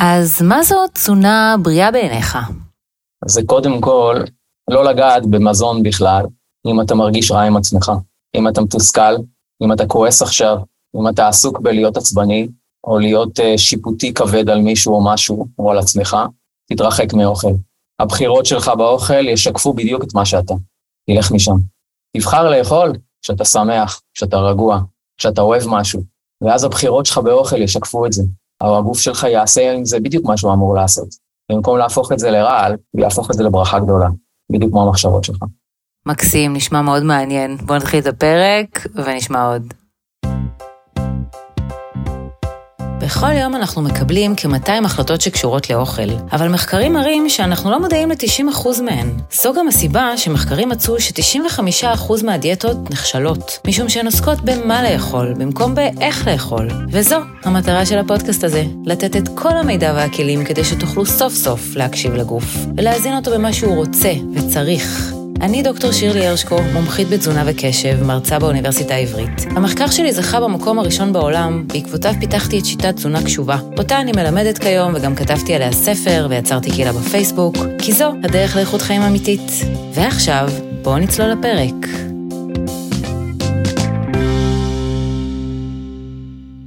אז מה זאת תזונה בריאה בעיניך? זה קודם כל לא לגעת במזון בכלל, אם אתה מרגיש רע עם עצמך. אם אתה מתוסכל, אם אתה כועס עכשיו, אם אתה עסוק בלהיות עצבני, או להיות uh, שיפוטי כבד על מישהו או משהו, או על עצמך, תתרחק מאוכל. הבחירות שלך באוכל ישקפו בדיוק את מה שאתה. תלך משם. תבחר לאכול כשאתה שמח, כשאתה רגוע, כשאתה אוהב משהו, ואז הבחירות שלך באוכל ישקפו את זה. אבל הגוף שלך יעשה עם זה בדיוק מה שהוא אמור לעשות. במקום להפוך את זה לרעל, הוא יהפוך את זה לברכה גדולה, בדיוק כמו המחשבות שלך. מקסים, נשמע מאוד מעניין. בוא נתחיל את הפרק ונשמע עוד. בכל יום אנחנו מקבלים כ-200 החלטות שקשורות לאוכל, אבל מחקרים מראים שאנחנו לא מודעים ל-90% מהן. זו גם הסיבה שמחקרים מצאו ש-95% מהדיאטות נכשלות, משום שהן עוסקות במה לאכול, במקום באיך לאכול. וזו המטרה של הפודקאסט הזה, לתת את כל המידע והכלים כדי שתוכלו סוף סוף להקשיב לגוף, ולהזין אותו במה שהוא רוצה וצריך. אני דוקטור שירלי הרשקו, מומחית בתזונה וקשב, מרצה באוניברסיטה העברית. המחקר שלי זכה במקום הראשון בעולם, בעקבותיו פיתחתי את שיטת תזונה קשובה. אותה אני מלמדת כיום וגם כתבתי עליה ספר ויצרתי קהילה בפייסבוק, כי זו הדרך לאיכות חיים אמיתית. ועכשיו, בואו נצלול לפרק.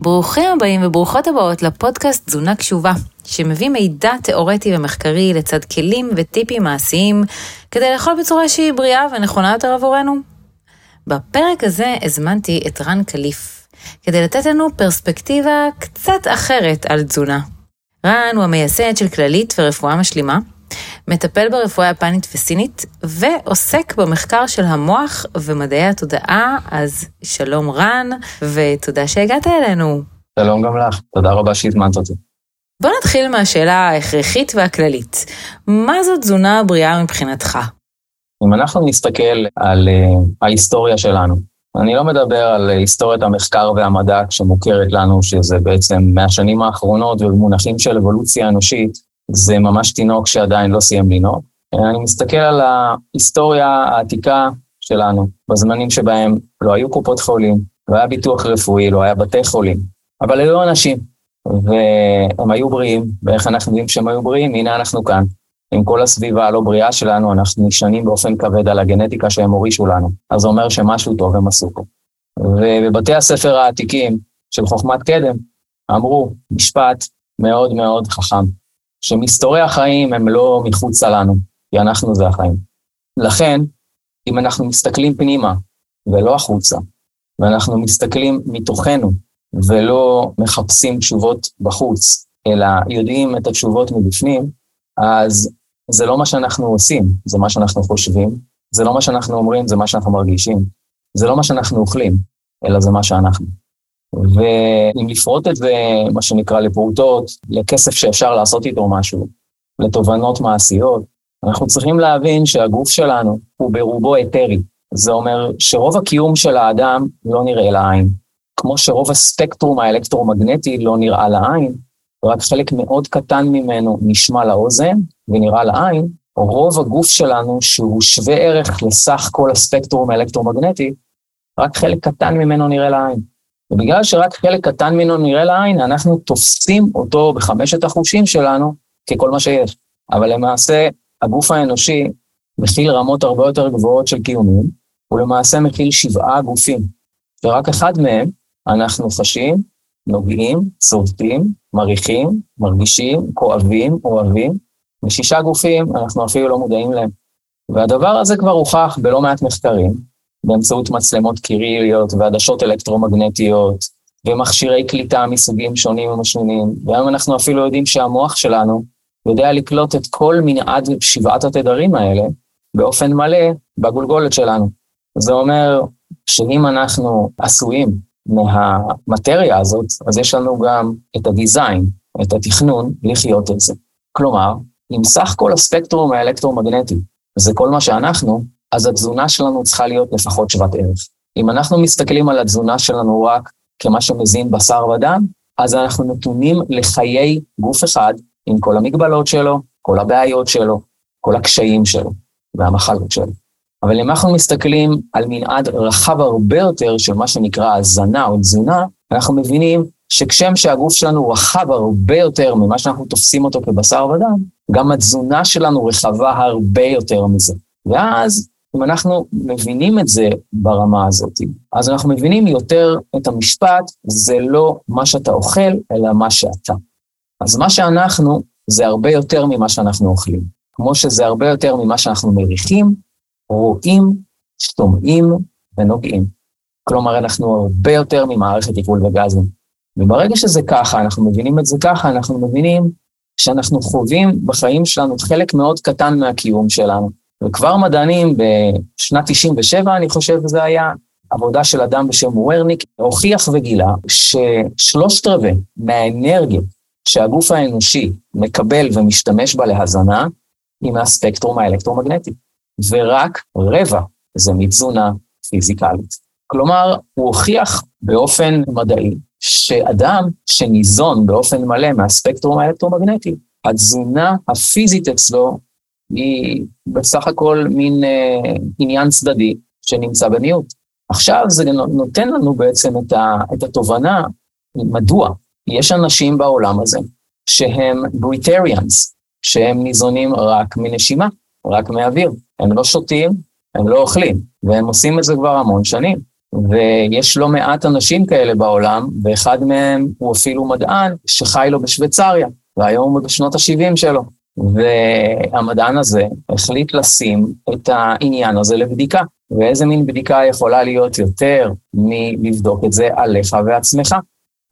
ברוכים הבאים וברוכות הבאות לפודקאסט תזונה קשובה, שמביא מידע תיאורטי ומחקרי לצד כלים וטיפים מעשיים כדי לאכול בצורה שהיא בריאה ונכונה יותר עבורנו. בפרק הזה הזמנתי את רן קליף, כדי לתת לנו פרספקטיבה קצת אחרת על תזונה. רן הוא המייסד של כללית ורפואה משלימה, מטפל ברפואה יפנית וסינית, ועוסק במחקר של המוח ומדעי התודעה, אז שלום רן, ותודה שהגעת אלינו. שלום גם לך, תודה רבה שהזמנת אותי. בוא נתחיל מהשאלה ההכרחית והכללית. מה זו תזונה בריאה מבחינתך? אם אנחנו נסתכל על uh, ההיסטוריה שלנו, אני לא מדבר על היסטוריית המחקר והמדע שמוכרת לנו, שזה בעצם מהשנים האחרונות ובמונחים של אבולוציה אנושית, זה ממש תינוק שעדיין לא סיים לנהוג. אני מסתכל על ההיסטוריה העתיקה שלנו, בזמנים שבהם לא היו קופות חולים, לא היה ביטוח רפואי, לא היה בתי חולים, אבל היו אנשים. והם היו בריאים, ואיך אנחנו יודעים שהם היו בריאים? הנה אנחנו כאן. עם כל הסביבה הלא בריאה שלנו, אנחנו נשענים באופן כבד על הגנטיקה שהם הורישו לנו. אז זה אומר שמשהו טוב הם עשו פה. ובבתי הספר העתיקים של חוכמת קדם, אמרו משפט מאוד מאוד חכם, שמסתורי החיים הם לא מחוצה לנו, כי אנחנו זה החיים. לכן, אם אנחנו מסתכלים פנימה ולא החוצה, ואנחנו מסתכלים מתוכנו ולא מחפשים תשובות בחוץ, אלא יודעים את התשובות מבפנים, אז זה לא מה שאנחנו עושים, זה מה שאנחנו חושבים, זה לא מה שאנחנו אומרים, זה מה שאנחנו מרגישים, זה לא מה שאנחנו אוכלים, אלא זה מה שאנחנו. ואם לפרוט את זה, מה שנקרא, לפרוטות, לכסף שאפשר לעשות איתו משהו, לתובנות מעשיות, אנחנו צריכים להבין שהגוף שלנו הוא ברובו אתרי. זה אומר שרוב הקיום של האדם לא נראה לעין. כמו שרוב הספקטרום האלקטרומגנטי לא נראה לעין, רק חלק מאוד קטן ממנו נשמע לאוזן ונראה לעין, רוב הגוף שלנו, שהוא שווה ערך לסך כל הספקטרום האלקטרומגנטי, רק חלק קטן ממנו נראה לעין. ובגלל שרק חלק קטן ממנו נראה לעין, אנחנו תופסים אותו בחמשת החושים שלנו ככל מה שיש. אבל למעשה, הגוף האנושי מכיל רמות הרבה יותר גבוהות של קיומים, הוא למעשה מכיל שבעה גופים, ורק אחד מהם אנחנו חשים, נוגעים, צובטים, מריחים, מרגישים, כואבים, אוהבים, ושישה גופים אנחנו אפילו לא מודעים להם. והדבר הזה כבר הוכח בלא מעט מחקרים, באמצעות מצלמות קיריליות ועדשות אלקטרומגנטיות ומכשירי קליטה מסוגים שונים ומשונים, והיום אנחנו אפילו יודעים שהמוח שלנו יודע לקלוט את כל מנעד שבעת התדרים האלה באופן מלא בגולגולת שלנו. זה אומר שאם אנחנו עשויים מהמטריה הזאת, אז יש לנו גם את הדיזיין, את התכנון, לחיות את זה. כלומר, אם סך כל הספקטרום האלקטרומגנטי זה כל מה שאנחנו, אז התזונה שלנו צריכה להיות לפחות שוות ערך. אם אנחנו מסתכלים על התזונה שלנו רק כמה שמזין בשר ודם, אז אנחנו נתונים לחיי גוף אחד עם כל המגבלות שלו, כל הבעיות שלו, כל הקשיים שלו והמחלות שלו. אבל אם אנחנו מסתכלים על מנעד רחב הרבה יותר של מה שנקרא הזנה או תזונה, אנחנו מבינים שכשם שהגוף שלנו רחב הרבה יותר ממה שאנחנו תופסים אותו כבשר ודם, גם התזונה שלנו רחבה הרבה יותר מזה. ואז, אם אנחנו מבינים את זה ברמה הזאת, אז אנחנו מבינים יותר את המשפט, זה לא מה שאתה אוכל, אלא מה שאתה. אז מה שאנחנו, זה הרבה יותר ממה שאנחנו אוכלים. כמו שזה הרבה יותר ממה שאנחנו מריחים, רואים, שומעים ונוגעים. כלומר, אנחנו הרבה יותר ממערכת עיכול וגזים. וברגע שזה ככה, אנחנו מבינים את זה ככה, אנחנו מבינים שאנחנו חווים בחיים שלנו חלק מאוד קטן מהקיום שלנו. וכבר מדענים בשנת 97, אני חושב זה היה, עבודה של אדם בשם וורניק, הוכיח וגילה ששלושת רבעי מהאנרגיה שהגוף האנושי מקבל ומשתמש בה להזנה, היא מהספקטרום האלקטרומגנטי. ורק רבע זה מתזונה פיזיקלית. כלומר, הוא הוכיח באופן מדעי שאדם שניזון באופן מלא מהספקטרום האלקטרומגנטי, התזונה הפיזית אצלו היא בסך הכל מין אה, עניין צדדי שנמצא במיעוט. עכשיו זה נותן לנו בעצם את, ה, את התובנה מדוע יש אנשים בעולם הזה שהם בריטריאנס, שהם ניזונים רק מנשימה, רק מאוויר. הם לא שותים, הם לא אוכלים, והם עושים את זה כבר המון שנים. ויש לא מעט אנשים כאלה בעולם, ואחד מהם הוא אפילו מדען שחי לו בשוויצריה, והיום הוא בשנות ה-70 שלו. והמדען הזה החליט לשים את העניין הזה לבדיקה. ואיזה מין בדיקה יכולה להיות יותר מלבדוק את זה עליך ועצמך?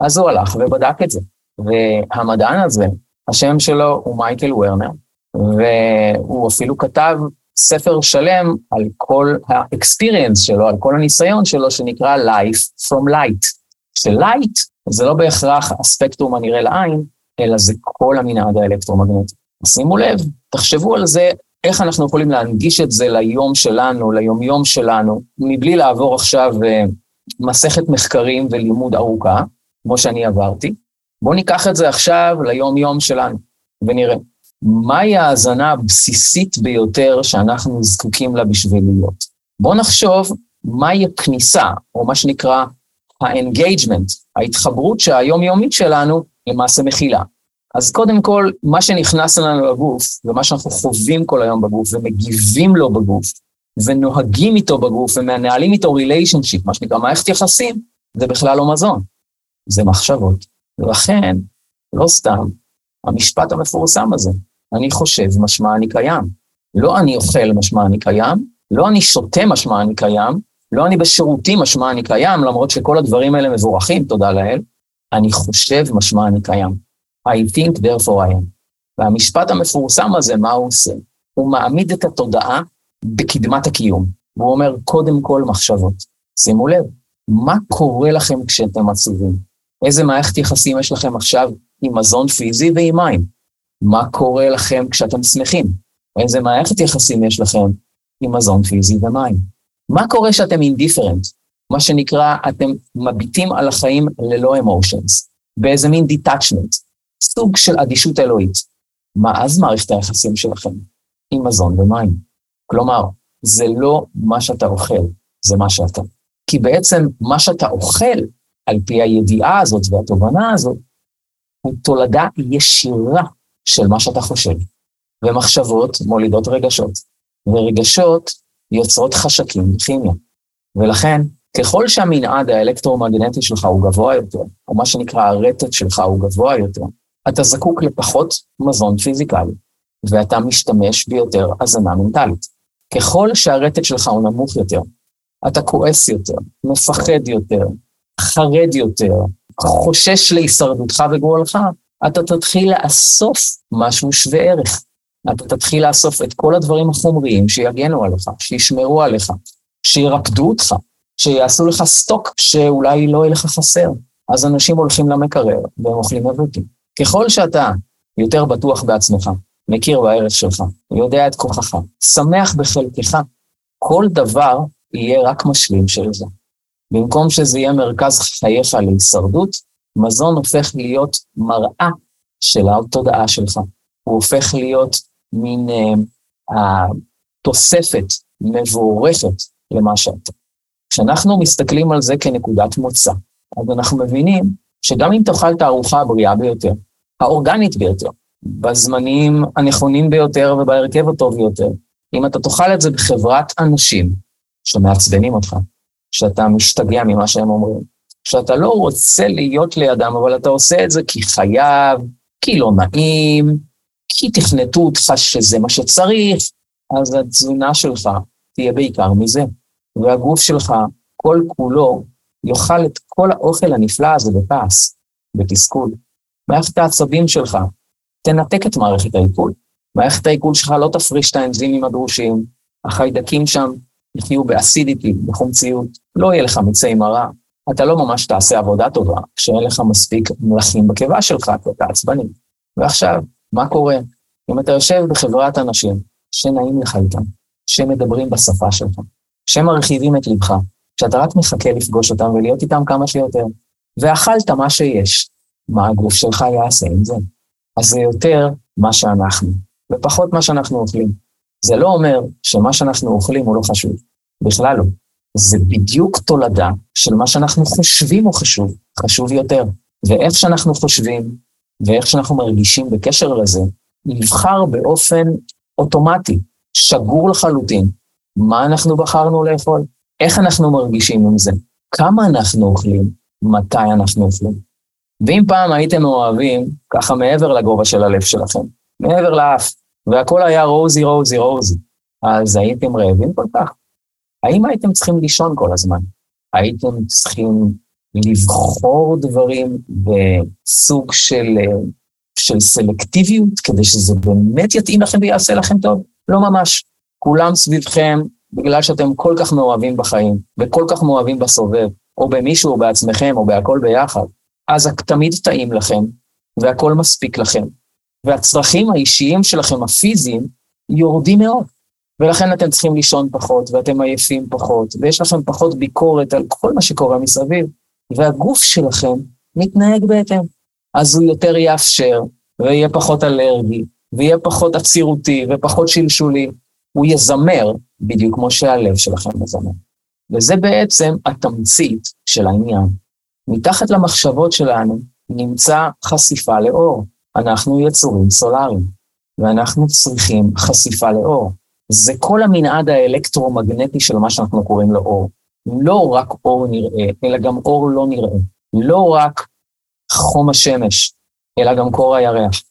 אז הוא הלך ובדק את זה. והמדען הזה, השם שלו הוא מייקל ורנר, והוא אפילו כתב ספר שלם על כל ה-experience שלו, על כל הניסיון שלו, שנקרא Life from Light. ש-Light זה לא בהכרח הספקטרום הנראה לעין, אלא זה כל המנעד האלקטרומגנטי. שימו לב, תחשבו על זה, איך אנחנו יכולים להנגיש את זה ליום שלנו, ליומיום שלנו, מבלי לעבור עכשיו uh, מסכת מחקרים ולימוד ארוכה, כמו שאני עברתי. בואו ניקח את זה עכשיו ליום-יום שלנו, ונראה. מהי ההאזנה הבסיסית ביותר שאנחנו זקוקים לה בשביל להיות? בואו נחשוב מהי הכניסה, או מה שנקרא ה-engagement, ההתחברות שהיומיומית שלנו למעשה מכילה. אז קודם כל, מה שנכנס לנו לגוף, ומה שאנחנו חווים כל היום בגוף, ומגיבים לו בגוף, ונוהגים איתו בגוף, ומנהלים איתו ריליישנשיפ, מה שנקרא מערכת יחסים, זה בכלל לא מזון, זה מחשבות. ולכן, לא סתם, המשפט המפורסם הזה, אני חושב משמע אני קיים. לא אני אוכל משמע אני קיים, לא אני שותה משמע אני קיים, לא אני בשירותים משמע אני קיים, למרות שכל הדברים האלה מבורכים, תודה לאל, אני חושב משמע אני קיים. I think therefore I am. והמשפט המפורסם הזה, מה הוא עושה? הוא מעמיד את התודעה בקדמת הקיום. והוא אומר, קודם כל מחשבות. שימו לב, מה קורה לכם כשאתם עצובים? איזה מערכת יחסים יש לכם עכשיו עם מזון פיזי ועם מים? מה קורה לכם כשאתם שמחים? איזה מערכת יחסים יש לכם עם מזון פיזי ומים? מה קורה כשאתם אינדיפרנט? מה שנקרא, אתם מביטים על החיים ללא emotions, באיזה מין detachment, סוג של אדישות אלוהית. מה אז מערכת היחסים שלכם? עם מזון ומים. כלומר, זה לא מה שאתה אוכל, זה מה שאתה. כי בעצם מה שאתה אוכל, על פי הידיעה הזאת והתובנה הזאת, הוא תולדה ישירה של מה שאתה חושב. ומחשבות מולידות רגשות, ורגשות יוצרות חשקים וכימיה. ולכן, ככל שהמנעד האלקטרומגנטי שלך הוא גבוה יותר, או מה שנקרא הרטט שלך הוא גבוה יותר, אתה זקוק לפחות מזון פיזיקלי, ואתה משתמש ביותר הזנה מנטלית. ככל שהרטט שלך הוא נמוך יותר, אתה כועס יותר, מפחד יותר, חרד יותר, חושש להישרדותך וגורלך, אתה תתחיל לאסוף משהו שווה ערך. אתה תתחיל לאסוף את כל הדברים החומריים שיגנו עליך, שישמרו עליך, שירפדו אותך, שיעשו לך סטוק שאולי לא יהיה לך חסר. אז אנשים הולכים למקרר והם אוכלים מבוטים. ככל שאתה יותר בטוח בעצמך, מכיר בערך שלך, יודע את כוחך, שמח בחלקך, כל דבר יהיה רק משלים של זה. במקום שזה יהיה מרכז חייך להישרדות, מזון הופך להיות מראה של התודעה שלך. הוא הופך להיות מין אה, תוספת מבורכת למה שאתה. כשאנחנו מסתכלים על זה כנקודת מוצא, אז אנחנו מבינים שגם אם תאכל את הארוחה הבריאה ביותר, האורגנית ביותר, בזמנים הנכונים ביותר ובהרכב הטוב ביותר, אם אתה תאכל את זה בחברת אנשים שמעצבנים אותך, שאתה משתגע ממה שהם אומרים, שאתה לא רוצה להיות לידם, אבל אתה עושה את זה כי חייב, כי לא נעים, כי תכנתו אותך שזה מה שצריך, אז התזונה שלך תהיה בעיקר מזה. והגוף שלך, כל כולו, יאכל את כל האוכל הנפלא הזה בכעס, בתסכול. מערכת העצבים שלך תנתק את מערכת העיכול. מערכת העיכול שלך לא תפריש את האנזימים הדרושים, החיידקים שם יחיו באסידיטי, בחומציות, לא יהיה לך מצי מרה, אתה לא ממש תעשה עבודה טובה כשאין לך מספיק מלכים בקיבה שלך, כי אתה עצבני. ועכשיו, מה קורה? אם אתה יושב בחברת אנשים שנעים לך איתם, שמדברים בשפה שלך, שמרחיבים את לבך, שאתה רק מחכה לפגוש אותם ולהיות איתם כמה שיותר, ואכלת מה שיש, מה הגוף שלך יעשה עם זה? אז זה יותר מה שאנחנו, ופחות מה שאנחנו אוכלים. זה לא אומר שמה שאנחנו אוכלים הוא לא חשוב, בכלל לא. זה בדיוק תולדה של מה שאנחנו חושבים הוא חשוב, חשוב יותר. ואיך שאנחנו חושבים, ואיך שאנחנו מרגישים בקשר לזה, נבחר באופן אוטומטי, שגור לחלוטין, מה אנחנו בחרנו לאכול, איך אנחנו מרגישים עם זה, כמה אנחנו אוכלים, מתי אנחנו אוכלים. ואם פעם הייתם אוהבים, ככה מעבר לגובה של הלב שלכם, מעבר לאף, והכל היה רוזי, רוזי, רוזי, אז הייתם רעבים כל כך? האם הייתם צריכים לישון כל הזמן? הייתם צריכים לבחור דברים בסוג של, של סלקטיביות, כדי שזה באמת יתאים לכם ויעשה לכם טוב? לא ממש. כולם סביבכם, בגלל שאתם כל כך מאוהבים בחיים, וכל כך מאוהבים בסובב, או במישהו, או בעצמכם, או בהכל ביחד, אז תמיד טעים לכם, והכל מספיק לכם. והצרכים האישיים שלכם, הפיזיים, יורדים מאוד. ולכן אתם צריכים לישון פחות, ואתם עייפים פחות, ויש לכם פחות ביקורת על כל מה שקורה מסביב, והגוף שלכם מתנהג בהתאם. אז הוא יותר יאפשר, ויהיה פחות אלרגי, ויהיה פחות עצירותי, ופחות שלשולי. הוא יזמר בדיוק כמו שהלב שלכם מזמר. וזה בעצם התמצית של העניין. מתחת למחשבות שלנו נמצא חשיפה לאור. אנחנו יצורים סולאריים, ואנחנו צריכים חשיפה לאור. זה כל המנעד האלקטרומגנטי של מה שאנחנו קוראים לו אור. לא רק אור נראה, אלא גם אור לא נראה. לא רק חום השמש, אלא גם קור הירח.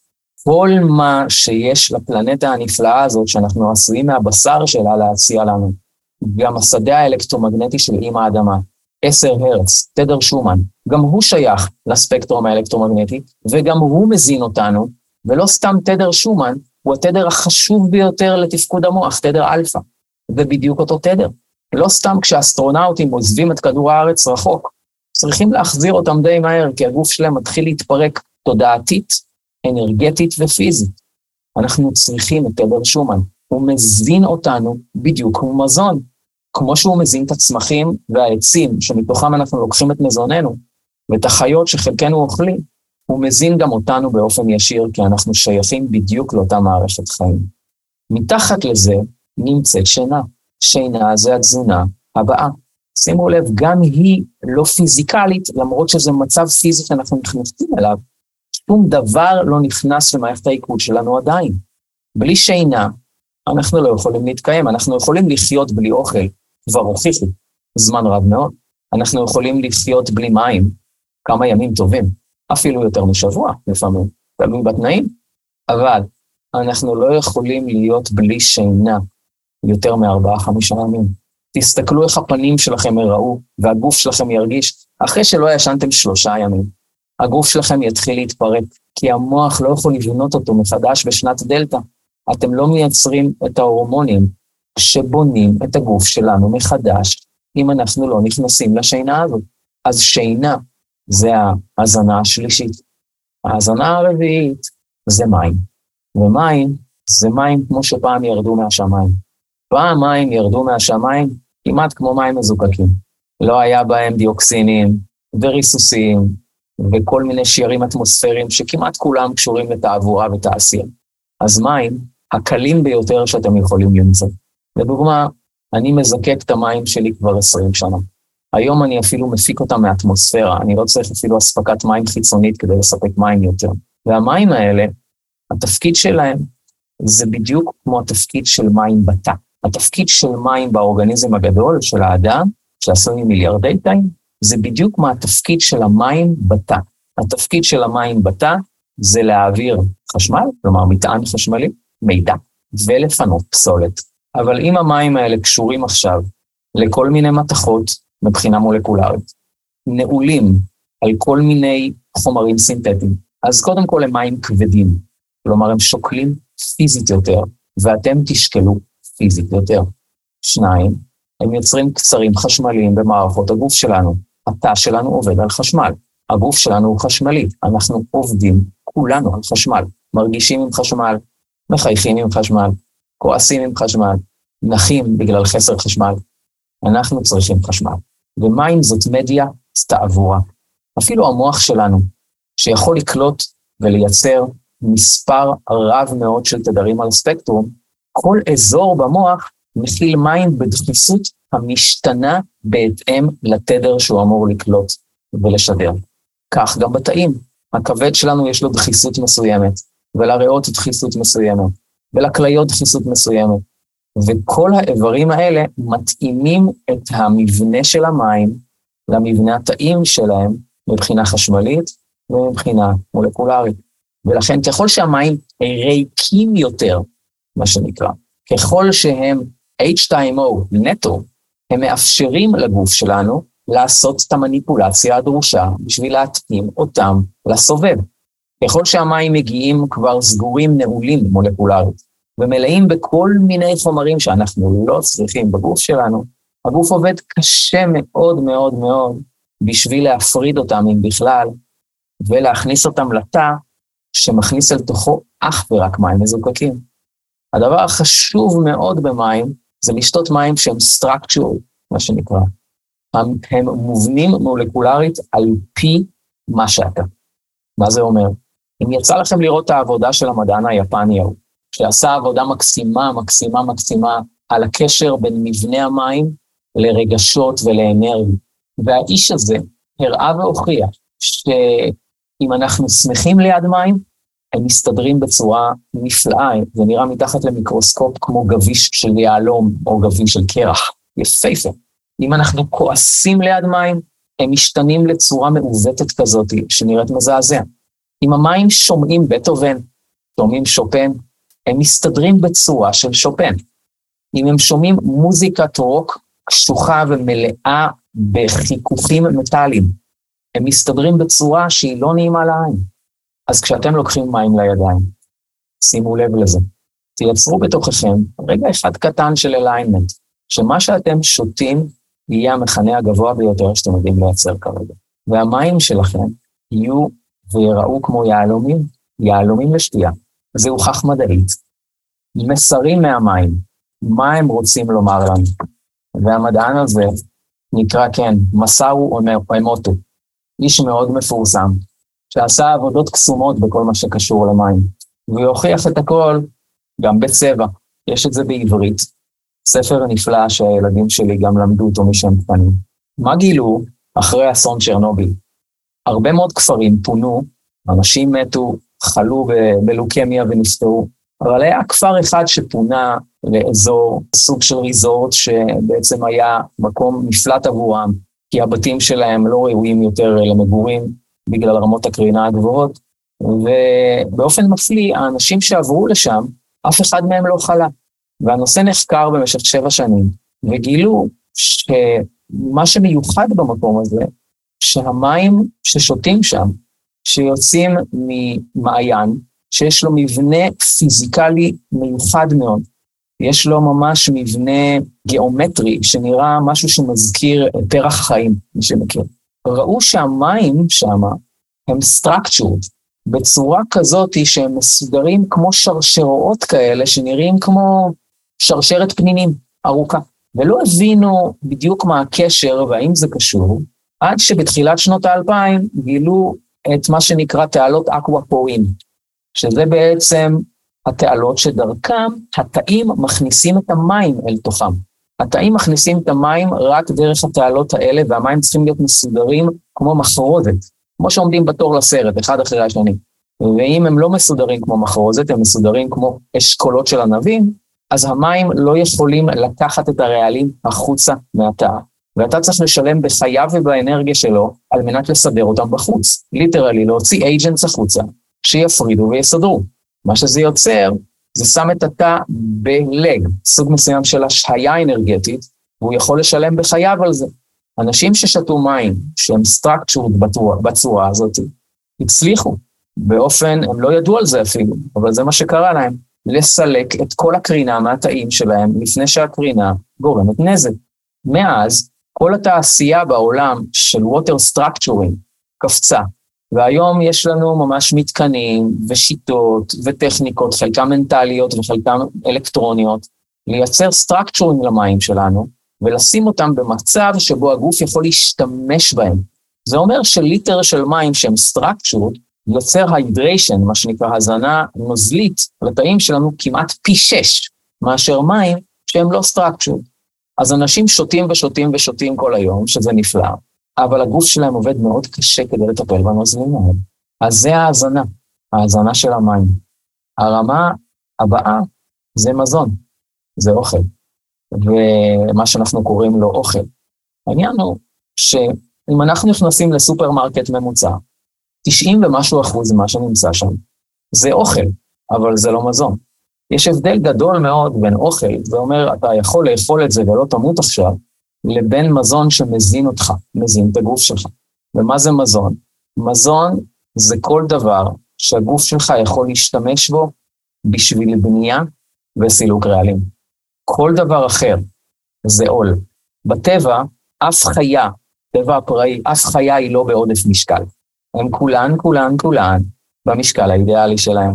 כל מה שיש לפלנטה הנפלאה הזאת, שאנחנו עשויים מהבשר שלה להציע לנו, גם השדה האלקטרומגנטי של אימא האדמה, 10 הרץ, תדר שומאן, גם הוא שייך לספקטרום האלקטרומגנטי, וגם הוא מזין אותנו, ולא סתם תדר שומאן, הוא התדר החשוב ביותר לתפקוד המוח, תדר אלפא. זה בדיוק אותו תדר. לא סתם כשאסטרונאוטים עוזבים את כדור הארץ רחוק, צריכים להחזיר אותם די מהר, כי הגוף שלהם מתחיל להתפרק תודעתית, אנרגטית ופיזית. אנחנו צריכים את תדר שומן. הוא מזין אותנו בדיוק כמו מזון. כמו שהוא מזין את הצמחים והעצים, שמתוכם אנחנו לוקחים את מזוננו, ואת החיות שחלקנו אוכלים, הוא מזין גם אותנו באופן ישיר, כי אנחנו שייכים בדיוק לאותה מערכת חיים. מתחת לזה נמצאת שינה. שינה זה התזונה הבאה. שימו לב, גם היא לא פיזיקלית, למרות שזה מצב פיזי שאנחנו נכנסים אליו, שום דבר לא נכנס למערכת העיכול שלנו עדיין. בלי שינה, אנחנו לא יכולים להתקיים, אנחנו יכולים לחיות בלי אוכל, כבר הוכיחו, זמן רב מאוד. אנחנו יכולים לחיות בלי מים כמה ימים טובים, אפילו יותר משבוע לפעמים, תלוי בתנאים, אבל אנחנו לא יכולים להיות בלי שינה יותר מארבעה-חמישה ימים. תסתכלו איך הפנים שלכם יראו והגוף שלכם ירגיש אחרי שלא ישנתם שלושה ימים. הגוף שלכם יתחיל להתפרק, כי המוח לא יכול לבנות אותו מחדש בשנת דלתא. אתם לא מייצרים את ההורמונים שבונים את הגוף שלנו מחדש, אם אנחנו לא נכנסים לשינה הזאת. אז שינה זה ההזנה השלישית. ההזנה הרביעית זה מים. ומים זה מים כמו שפעם ירדו מהשמיים. פעם מים ירדו מהשמיים כמעט כמו מים מזוקקים. לא היה בהם דיוקסינים וריסוסים וכל מיני שיירים אטמוספריים שכמעט כולם קשורים לתעבורה ותעשייה. אז מים הקלים ביותר שאתם יכולים למצוא. לדוגמה, אני מזקק את המים שלי כבר 20 שנה. היום אני אפילו מפיק אותם מהאטמוספירה, אני לא צריך אפילו אספקת מים חיצונית כדי לספק מים יותר. והמים האלה, התפקיד שלהם זה בדיוק כמו התפקיד של מים בתא. התפקיד של מים באורגניזם הגדול, של האדם, שעשוי ממיליארדי תאים, זה בדיוק מה התפקיד של המים בתא. התפקיד של המים בתא זה להעביר חשמל, כלומר מטען חשמלי, מידע, ולפנות פסולת. אבל אם המים האלה קשורים עכשיו לכל מיני מתכות מבחינה מולקולרית, נעולים על כל מיני חומרים סינתטיים, אז קודם כל הם מים כבדים, כלומר הם שוקלים פיזית יותר, ואתם תשקלו פיזית יותר. שניים, הם יוצרים קצרים חשמליים במערכות הגוף שלנו. התא שלנו עובד על חשמל. הגוף שלנו הוא חשמלי, אנחנו עובדים כולנו על חשמל. מרגישים עם חשמל, מחייכים עם חשמל, כועסים עם חשמל, נחים בגלל חסר חשמל. אנחנו צריכים חשמל. ומים זאת מדיה תעבורה. אפילו המוח שלנו, שיכול לקלוט ולייצר מספר רב מאוד של תדרים על הספקטרום, כל אזור במוח מכיל מים בדחיסות המשתנה בהתאם לתדר שהוא אמור לקלוט ולשדר. כך גם בתאים. הכבד שלנו יש לו דחיסות מסוימת, ולריאות דחיסות מסוימת, ולכליות דחיסות מסוימת. וכל האיברים האלה מתאימים את המבנה של המים למבנה התאים שלהם מבחינה חשמלית ומבחינה מולקולרית. ולכן ככל שהמים ריקים יותר, מה שנקרא, ככל שהם H2O נטו, הם מאפשרים לגוף שלנו לעשות את המניפולציה הדרושה בשביל להתאים אותם לסובב. ככל שהמים מגיעים כבר סגורים, נעולים מולקולרית, ומלאים בכל מיני חומרים שאנחנו לא צריכים בגוף שלנו, הגוף עובד קשה מאוד מאוד מאוד בשביל להפריד אותם, אם בכלל, ולהכניס אותם לתא שמכניס אל תוכו אך ורק מים מזוקקים. הדבר החשוב מאוד במים זה לשתות מים שהם structural, מה שנקרא. הם, הם מובנים מולקולרית על פי מה שאתה. מה זה אומר? אם יצא לכם לראות את העבודה של המדען היפני ההוא, שעשה עבודה מקסימה, מקסימה, מקסימה, על הקשר בין מבנה המים לרגשות ולאנרגיה. והאיש הזה הראה והוכיח שאם אנחנו שמחים ליד מים, הם מסתדרים בצורה נפלאה, זה נראה מתחת למיקרוסקופ כמו גביש של יהלום או גביש של קרח, יפהפה. אם אנחנו כועסים ליד מים, הם משתנים לצורה מעוותת כזאת, שנראית מזעזע. אם המים שומעים בטהובן, שומעים שופן, הם מסתדרים בצורה של שופן. אם הם שומעים מוזיקת רוק קשוחה ומלאה בחיכוכים מטאליים, הם מסתדרים בצורה שהיא לא נעימה לעין. אז כשאתם לוקחים מים לידיים, שימו לב לזה. תייצרו בתוככם רגע אחד קטן של אליינמנט, שמה שאתם שותים יהיה המכנה הגבוה ביותר שאתם יודעים לייצר כרגע. והמים שלכם יהיו ויראו כמו יהלומים, יהלומים לשתייה. זה הוכח מדעית. מסרים מהמים, מה הם רוצים לומר לנו? והמדען הזה נקרא, כן, מסאו אמוטו, איש מאוד מפורסם, שעשה עבודות קסומות בכל מה שקשור למים. והוא הוכיח את הכל גם בצבע, יש את זה בעברית. ספר נפלא שהילדים שלי גם למדו אותו משהם קטנים. מה גילו אחרי אסון צ'רנוביל? הרבה מאוד כפרים פונו, אנשים מתו, חלו בלוקמיה ונפטרו, אבל היה כפר אחד שפונה לאזור, סוג של ריזורט, שבעצם היה מקום מפלט עבורם, כי הבתים שלהם לא ראויים יותר למגורים, בגלל רמות הקרינה הגבוהות, ובאופן מפליא, האנשים שעברו לשם, אף אחד מהם לא חלה. והנושא נחקר במשך שבע שנים, וגילו שמה שמיוחד במקום הזה, שהמים ששותים שם, שיוצאים ממעיין, שיש לו מבנה פיזיקלי מיוחד מאוד, יש לו ממש מבנה גיאומטרי שנראה משהו שמזכיר פרח חיים, מי שמכיר. ראו שהמים שם הם structured בצורה כזאת שהם מסודרים כמו שרשראות כאלה שנראים כמו שרשרת פנינים ארוכה. ולא הבינו בדיוק מה הקשר והאם זה קשור, עד שבתחילת שנות האלפיים גילו את מה שנקרא תעלות aquaporin, שזה בעצם התעלות שדרכם התאים מכניסים את המים אל תוכם. התאים מכניסים את המים רק דרך התעלות האלה, והמים צריכים להיות מסודרים כמו מחרוזת, כמו שעומדים בתור לסרט, אחד אחרי השני. ואם הם לא מסודרים כמו מחרוזת, הם מסודרים כמו אשכולות של ענבים, אז המים לא יכולים לקחת את הרעלים החוצה מהתא. והתא צריך לשלם בחייו ובאנרגיה שלו על מנת לסדר אותם בחוץ. literally, להוציא agents החוצה, שיפרידו ויסדרו. מה שזה יוצר, זה שם את התא ב lag, סוג מסוים של השהיה אנרגטית, והוא יכול לשלם בחייו על זה. אנשים ששתו מים, שהם structured בצורה הזאת, הצליחו. באופן, הם לא ידעו על זה אפילו, אבל זה מה שקרה להם, לסלק את כל הקרינה מהתאים שלהם לפני שהקרינה גורמת נזק. מאז, כל התעשייה בעולם של water structuring קפצה, והיום יש לנו ממש מתקנים ושיטות וטכניקות, חלקם מנטליות וחלקם אלקטרוניות, לייצר structuring למים שלנו ולשים אותם במצב שבו הגוף יכול להשתמש בהם. זה אומר שליטר של מים שהם structured יוצר היידריישן, מה שנקרא הזנה נוזלית, לתאים שלנו כמעט פי שש מאשר מים שהם לא structured. אז אנשים שותים ושותים ושותים כל היום, שזה נפלא, אבל הגוף שלהם עובד מאוד קשה כדי לטפל בנוזלים האלה. אז זה ההאזנה, ההאזנה של המים. הרמה הבאה זה מזון, זה אוכל, ומה שאנחנו קוראים לו אוכל. העניין הוא שאם אנחנו נכנסים לסופרמרקט ממוצע, 90 ומשהו אחוז ממה שנמצא שם זה אוכל, אבל זה לא מזון. יש הבדל גדול מאוד בין אוכל, זה אומר, אתה יכול לאכול את זה ולא תמות עכשיו, לבין מזון שמזין אותך, מזין את הגוף שלך. ומה זה מזון? מזון זה כל דבר שהגוף שלך יכול להשתמש בו בשביל בנייה וסילוק רעלים. כל דבר אחר זה עול. בטבע, אף חיה, טבע הפראי, אף חיה היא לא בעודף משקל. הן כולן, כולן, כולן במשקל האידיאלי שלהן.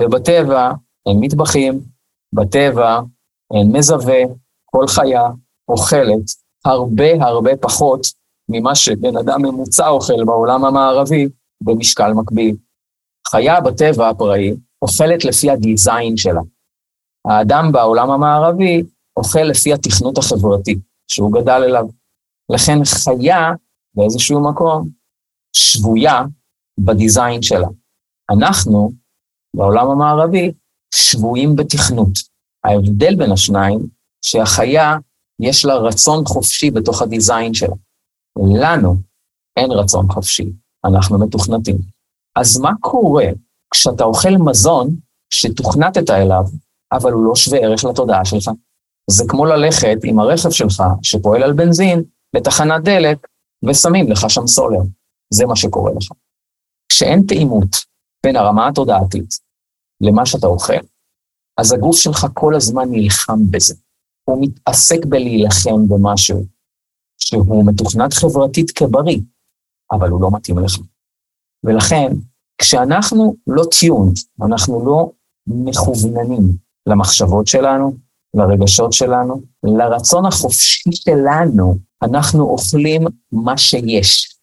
ובטבע, הם מטבחים, בטבע, אין מזווה, כל חיה אוכלת הרבה הרבה פחות ממה שבן אדם ממוצע אוכל בעולם המערבי במשקל מקביל. חיה בטבע הפראי אוכלת לפי הדיזיין שלה. האדם בעולם המערבי אוכל לפי התכנות החברתי שהוא גדל אליו. לכן חיה באיזשהו מקום שבויה בדיזיין שלה. אנחנו, בעולם המערבי, שבויים בתכנות. ההבדל בין השניים, שהחיה, יש לה רצון חופשי בתוך הדיזיין שלה. לנו אין רצון חופשי, אנחנו מתוכנתים. אז מה קורה כשאתה אוכל מזון שתוכנתת אליו, אבל הוא לא שווה ערך לתודעה שלך? זה כמו ללכת עם הרכב שלך, שפועל על בנזין, לתחנת דלק, ושמים לך שם סולר. זה מה שקורה לך. כשאין תאימות בין הרמה התודעתית למה שאתה אוכל, אז הגוף שלך כל הזמן נלחם בזה. הוא מתעסק בלהילחם במשהו שהוא מתוכנת חברתית כבריא, אבל הוא לא מתאים לך. ולכן, כשאנחנו לא tuned, אנחנו לא מכווננים למחשבות שלנו, לרגשות שלנו, לרצון החופשי שלנו, אנחנו אוכלים מה שיש.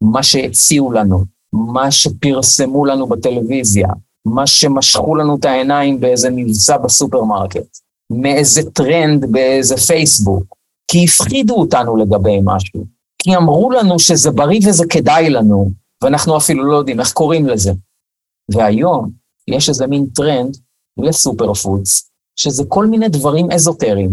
מה שהציעו לנו, מה שפרסמו לנו בטלוויזיה, מה שמשכו לנו את העיניים באיזה מבצע בסופרמרקט, מאיזה טרנד באיזה פייסבוק, כי הפחידו אותנו לגבי משהו, כי אמרו לנו שזה בריא וזה כדאי לנו, ואנחנו אפילו לא יודעים איך קוראים לזה. והיום יש איזה מין טרנד ל super foods, שזה כל מיני דברים אזוטריים,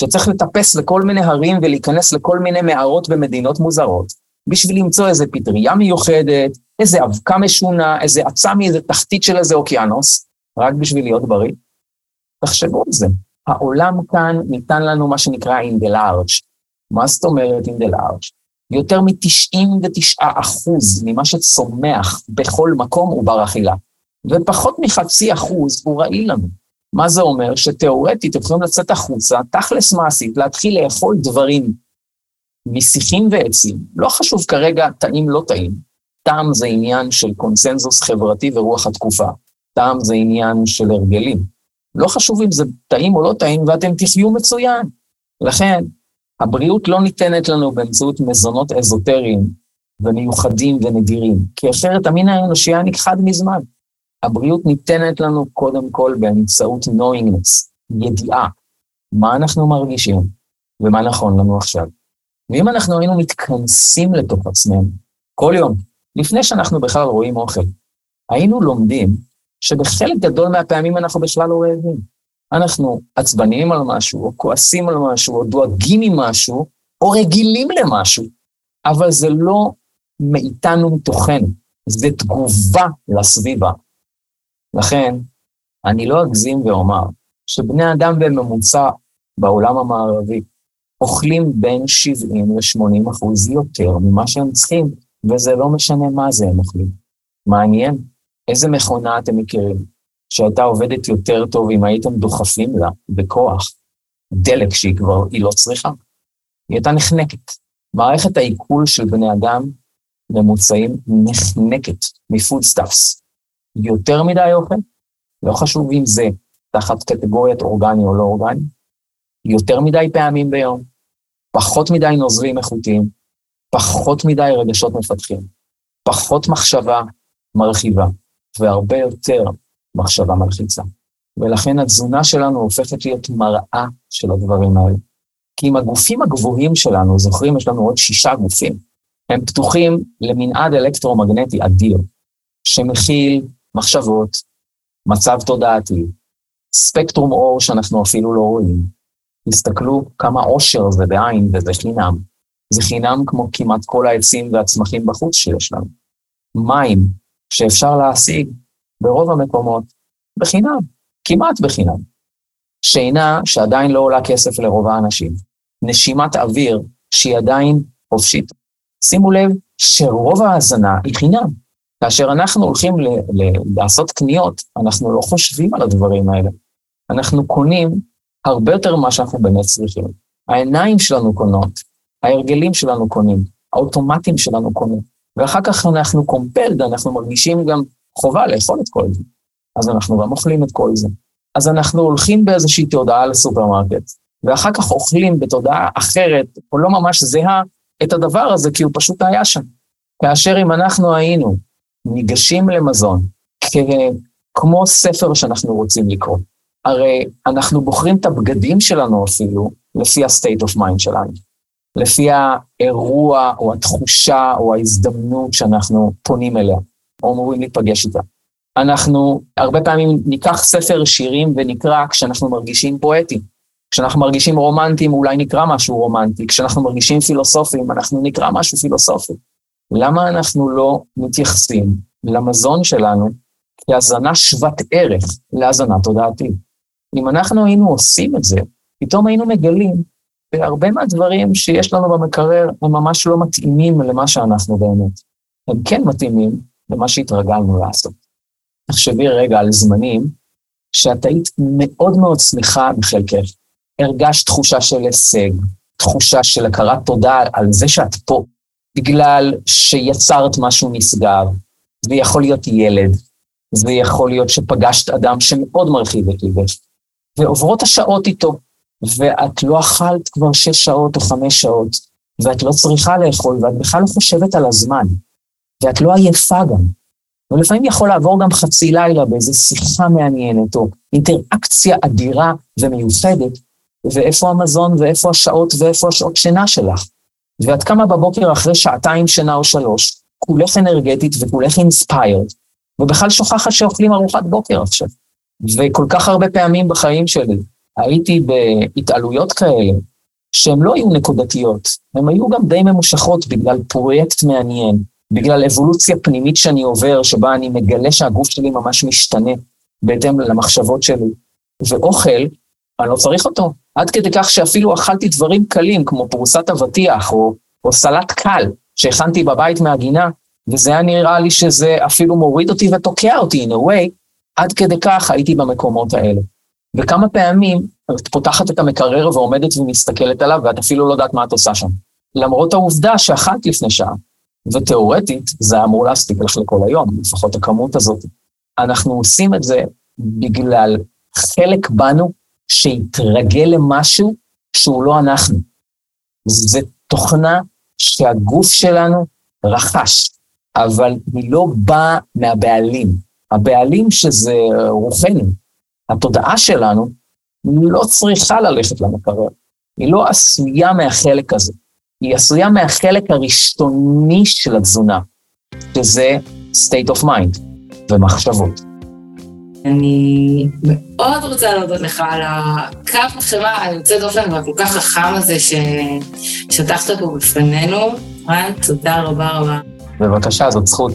שצריך לטפס לכל מיני הרים ולהיכנס לכל מיני מערות במדינות מוזרות, בשביל למצוא איזה פטריה מיוחדת, איזה אבקה משונה, איזה אצה מאיזה תחתית של איזה אוקיינוס, רק בשביל להיות בריא. תחשבו על זה. העולם כאן ניתן לנו מה שנקרא in the large. מה זאת אומרת in the large? יותר מ-99 אחוז ממה שצומח בכל מקום הוא בר אכילה, ופחות מחצי אחוז הוא רעיל לנו. מה זה אומר? שתאורטית יכולים לצאת החוצה, תכלס מעשית, להתחיל לאכול דברים משיחים ועצים, לא חשוב כרגע טעים לא טעים, טעם זה עניין של קונסנזוס חברתי ורוח התקופה, טעם זה עניין של הרגלים. לא חשוב אם זה טעים או לא טעים, ואתם תחיו מצוין. לכן, הבריאות לא ניתנת לנו באמצעות מזונות אזוטריים ומיוחדים ונדירים, כי אחרת המין האנושי היה נכחד מזמן. הבריאות ניתנת לנו קודם כל באמצעות knowingness, ידיעה, מה אנחנו מרגישים, ומה נכון לנו עכשיו. ואם אנחנו היינו מתכנסים לתוך עצמנו כל יום, לפני שאנחנו בכלל רואים אוכל, היינו לומדים שבחלק גדול מהפעמים אנחנו בכלל לא רעבים. אנחנו עצבניים על משהו, או כועסים על משהו, או דואגים ממשהו, או רגילים למשהו, אבל זה לא מאיתנו מתוכנו, זה תגובה לסביבה. לכן, אני לא אגזים ואומר שבני אדם בממוצע בעולם המערבי אוכלים בין 70 ל-80 אחוז יותר ממה שהם צריכים, וזה לא משנה מה זה הם אוכלים. מעניין, איזה מכונה אתם מכירים, שהייתה עובדת יותר טוב אם הייתם דוחפים לה בכוח דלק שהיא כבר, היא לא צריכה? היא הייתה נחנקת. מערכת העיכול של בני אדם ממוצעים נחנקת מ food stuffs. יותר מדי אוכל, לא חשוב אם זה תחת קטגוריית אורגני או לא אורגני, יותר מדי פעמים ביום, פחות מדי נוזלים איכותיים, פחות מדי רגשות מפתחים, פחות מחשבה מרחיבה, והרבה יותר מחשבה מלחיצה. ולכן התזונה שלנו הופכת להיות מראה של הדברים האלה. כי עם הגופים הגבוהים שלנו, זוכרים, יש לנו עוד שישה גופים, הם פתוחים למנעד אלקטרומגנטי אדיר, שמכיל מחשבות, מצב תודעתי, ספקטרום אור שאנחנו אפילו לא רואים. תסתכלו כמה עושר זה בעין וזה חינם. זה חינם כמו כמעט כל העצים והצמחים בחוץ שיש לנו. מים שאפשר להשיג ברוב המקומות בחינם, כמעט בחינם. שינה שעדיין לא עולה כסף לרוב האנשים. נשימת אוויר שהיא עדיין חופשית. שימו לב שרוב ההאזנה היא חינם. כאשר אנחנו הולכים ל- ל- לעשות קניות, אנחנו לא חושבים על הדברים האלה. אנחנו קונים הרבה יותר ממה שאנחנו באמת צריכים. העיניים שלנו קונות, ההרגלים שלנו קונים, האוטומטים שלנו קונים, ואחר כך אנחנו קומפלד, אנחנו מרגישים גם חובה לאכול את כל זה. אז אנחנו גם אוכלים את כל זה. אז אנחנו הולכים באיזושהי תודעה לסופרמרקט, ואחר כך אוכלים בתודעה אחרת, או לא ממש זהה, את הדבר הזה, כי הוא פשוט היה שם. כאשר אם אנחנו היינו ניגשים למזון כמו ספר שאנחנו רוצים לקרוא, הרי אנחנו בוחרים את הבגדים שלנו אפילו לפי ה-state of mind שלנו, לפי האירוע או התחושה או ההזדמנות שאנחנו פונים אליה, או אמורים להיפגש איתה. אנחנו הרבה פעמים ניקח ספר שירים ונקרא כשאנחנו מרגישים פואטיים. כשאנחנו מרגישים רומנטיים, אולי נקרא משהו רומנטי. כשאנחנו מרגישים פילוסופיים, אנחנו נקרא משהו פילוסופי. למה אנחנו לא מתייחסים למזון שלנו כהזנה שוות ערך להזנה תודעתית? אם אנחנו היינו עושים את זה, פתאום היינו מגלים שהרבה מהדברים שיש לנו במקרר הם ממש לא מתאימים למה שאנחנו באמת. הם כן מתאימים למה שהתרגלנו לעשות. תחשבי רגע על זמנים שאת היית מאוד מאוד שמחה בחלקך. הרגשת תחושה של הישג, תחושה של הכרת תודה על זה שאת פה, בגלל שיצרת משהו נשגב. זה יכול להיות ילד, זה יכול להיות שפגשת אדם שמאוד מרחיב את ליבך, ועוברות השעות איתו, ואת לא אכלת כבר שש שעות או חמש שעות, ואת לא צריכה לאכול, ואת בכלל לא חושבת על הזמן, ואת לא עייפה גם. ולפעמים יכול לעבור גם חצי לילה באיזו שיחה מעניינת, או אינטראקציה אדירה ומיוחדת, ואיפה המזון, ואיפה השעות, ואיפה השעות שינה שלך. ואת קמה בבוקר אחרי שעתיים שינה או שלוש, כולך אנרגטית וכולך אינספיירד, ובכלל שוכחת שאוכלים ארוחת בוקר עכשיו. וכל כך הרבה פעמים בחיים שלי הייתי בהתעלויות כאלה, שהן לא היו נקודתיות, הן היו גם די ממושכות בגלל פרויקט מעניין, בגלל אבולוציה פנימית שאני עובר, שבה אני מגלה שהגוף שלי ממש משתנה בהתאם למחשבות שלי. ואוכל, אני לא צריך אותו. עד כדי כך שאפילו אכלתי דברים קלים, כמו פרוסת אבטיח או, או סלט קל שהכנתי בבית מהגינה, וזה היה נראה לי שזה אפילו מוריד אותי ותוקע אותי in a way, עד כדי כך הייתי במקומות האלה. וכמה פעמים את פותחת את המקרר ועומדת ומסתכלת עליו, ואת אפילו לא יודעת מה את עושה שם. למרות העובדה שאכלת לפני שעה, ותיאורטית זה אמור להספיק לך לכל היום, לפחות הכמות הזאת. אנחנו עושים את זה בגלל חלק בנו שהתרגל למשהו שהוא לא אנחנו. זה תוכנה שהגוף שלנו רכש, אבל היא לא באה מהבעלים. הבעלים שזה רוחנו, התודעה שלנו, לא צריכה ללכת למקרר. היא לא עשויה מהחלק הזה. היא עשויה מהחלק הראשוני של התזונה, שזה state of mind ומחשבות. אני מאוד רוצה להודות לך על הקו מחשבה היוצא דופן והכל כך חכם הזה ששטחת פה בפנינו. רן, תודה רבה רבה. בבקשה, זאת זכות.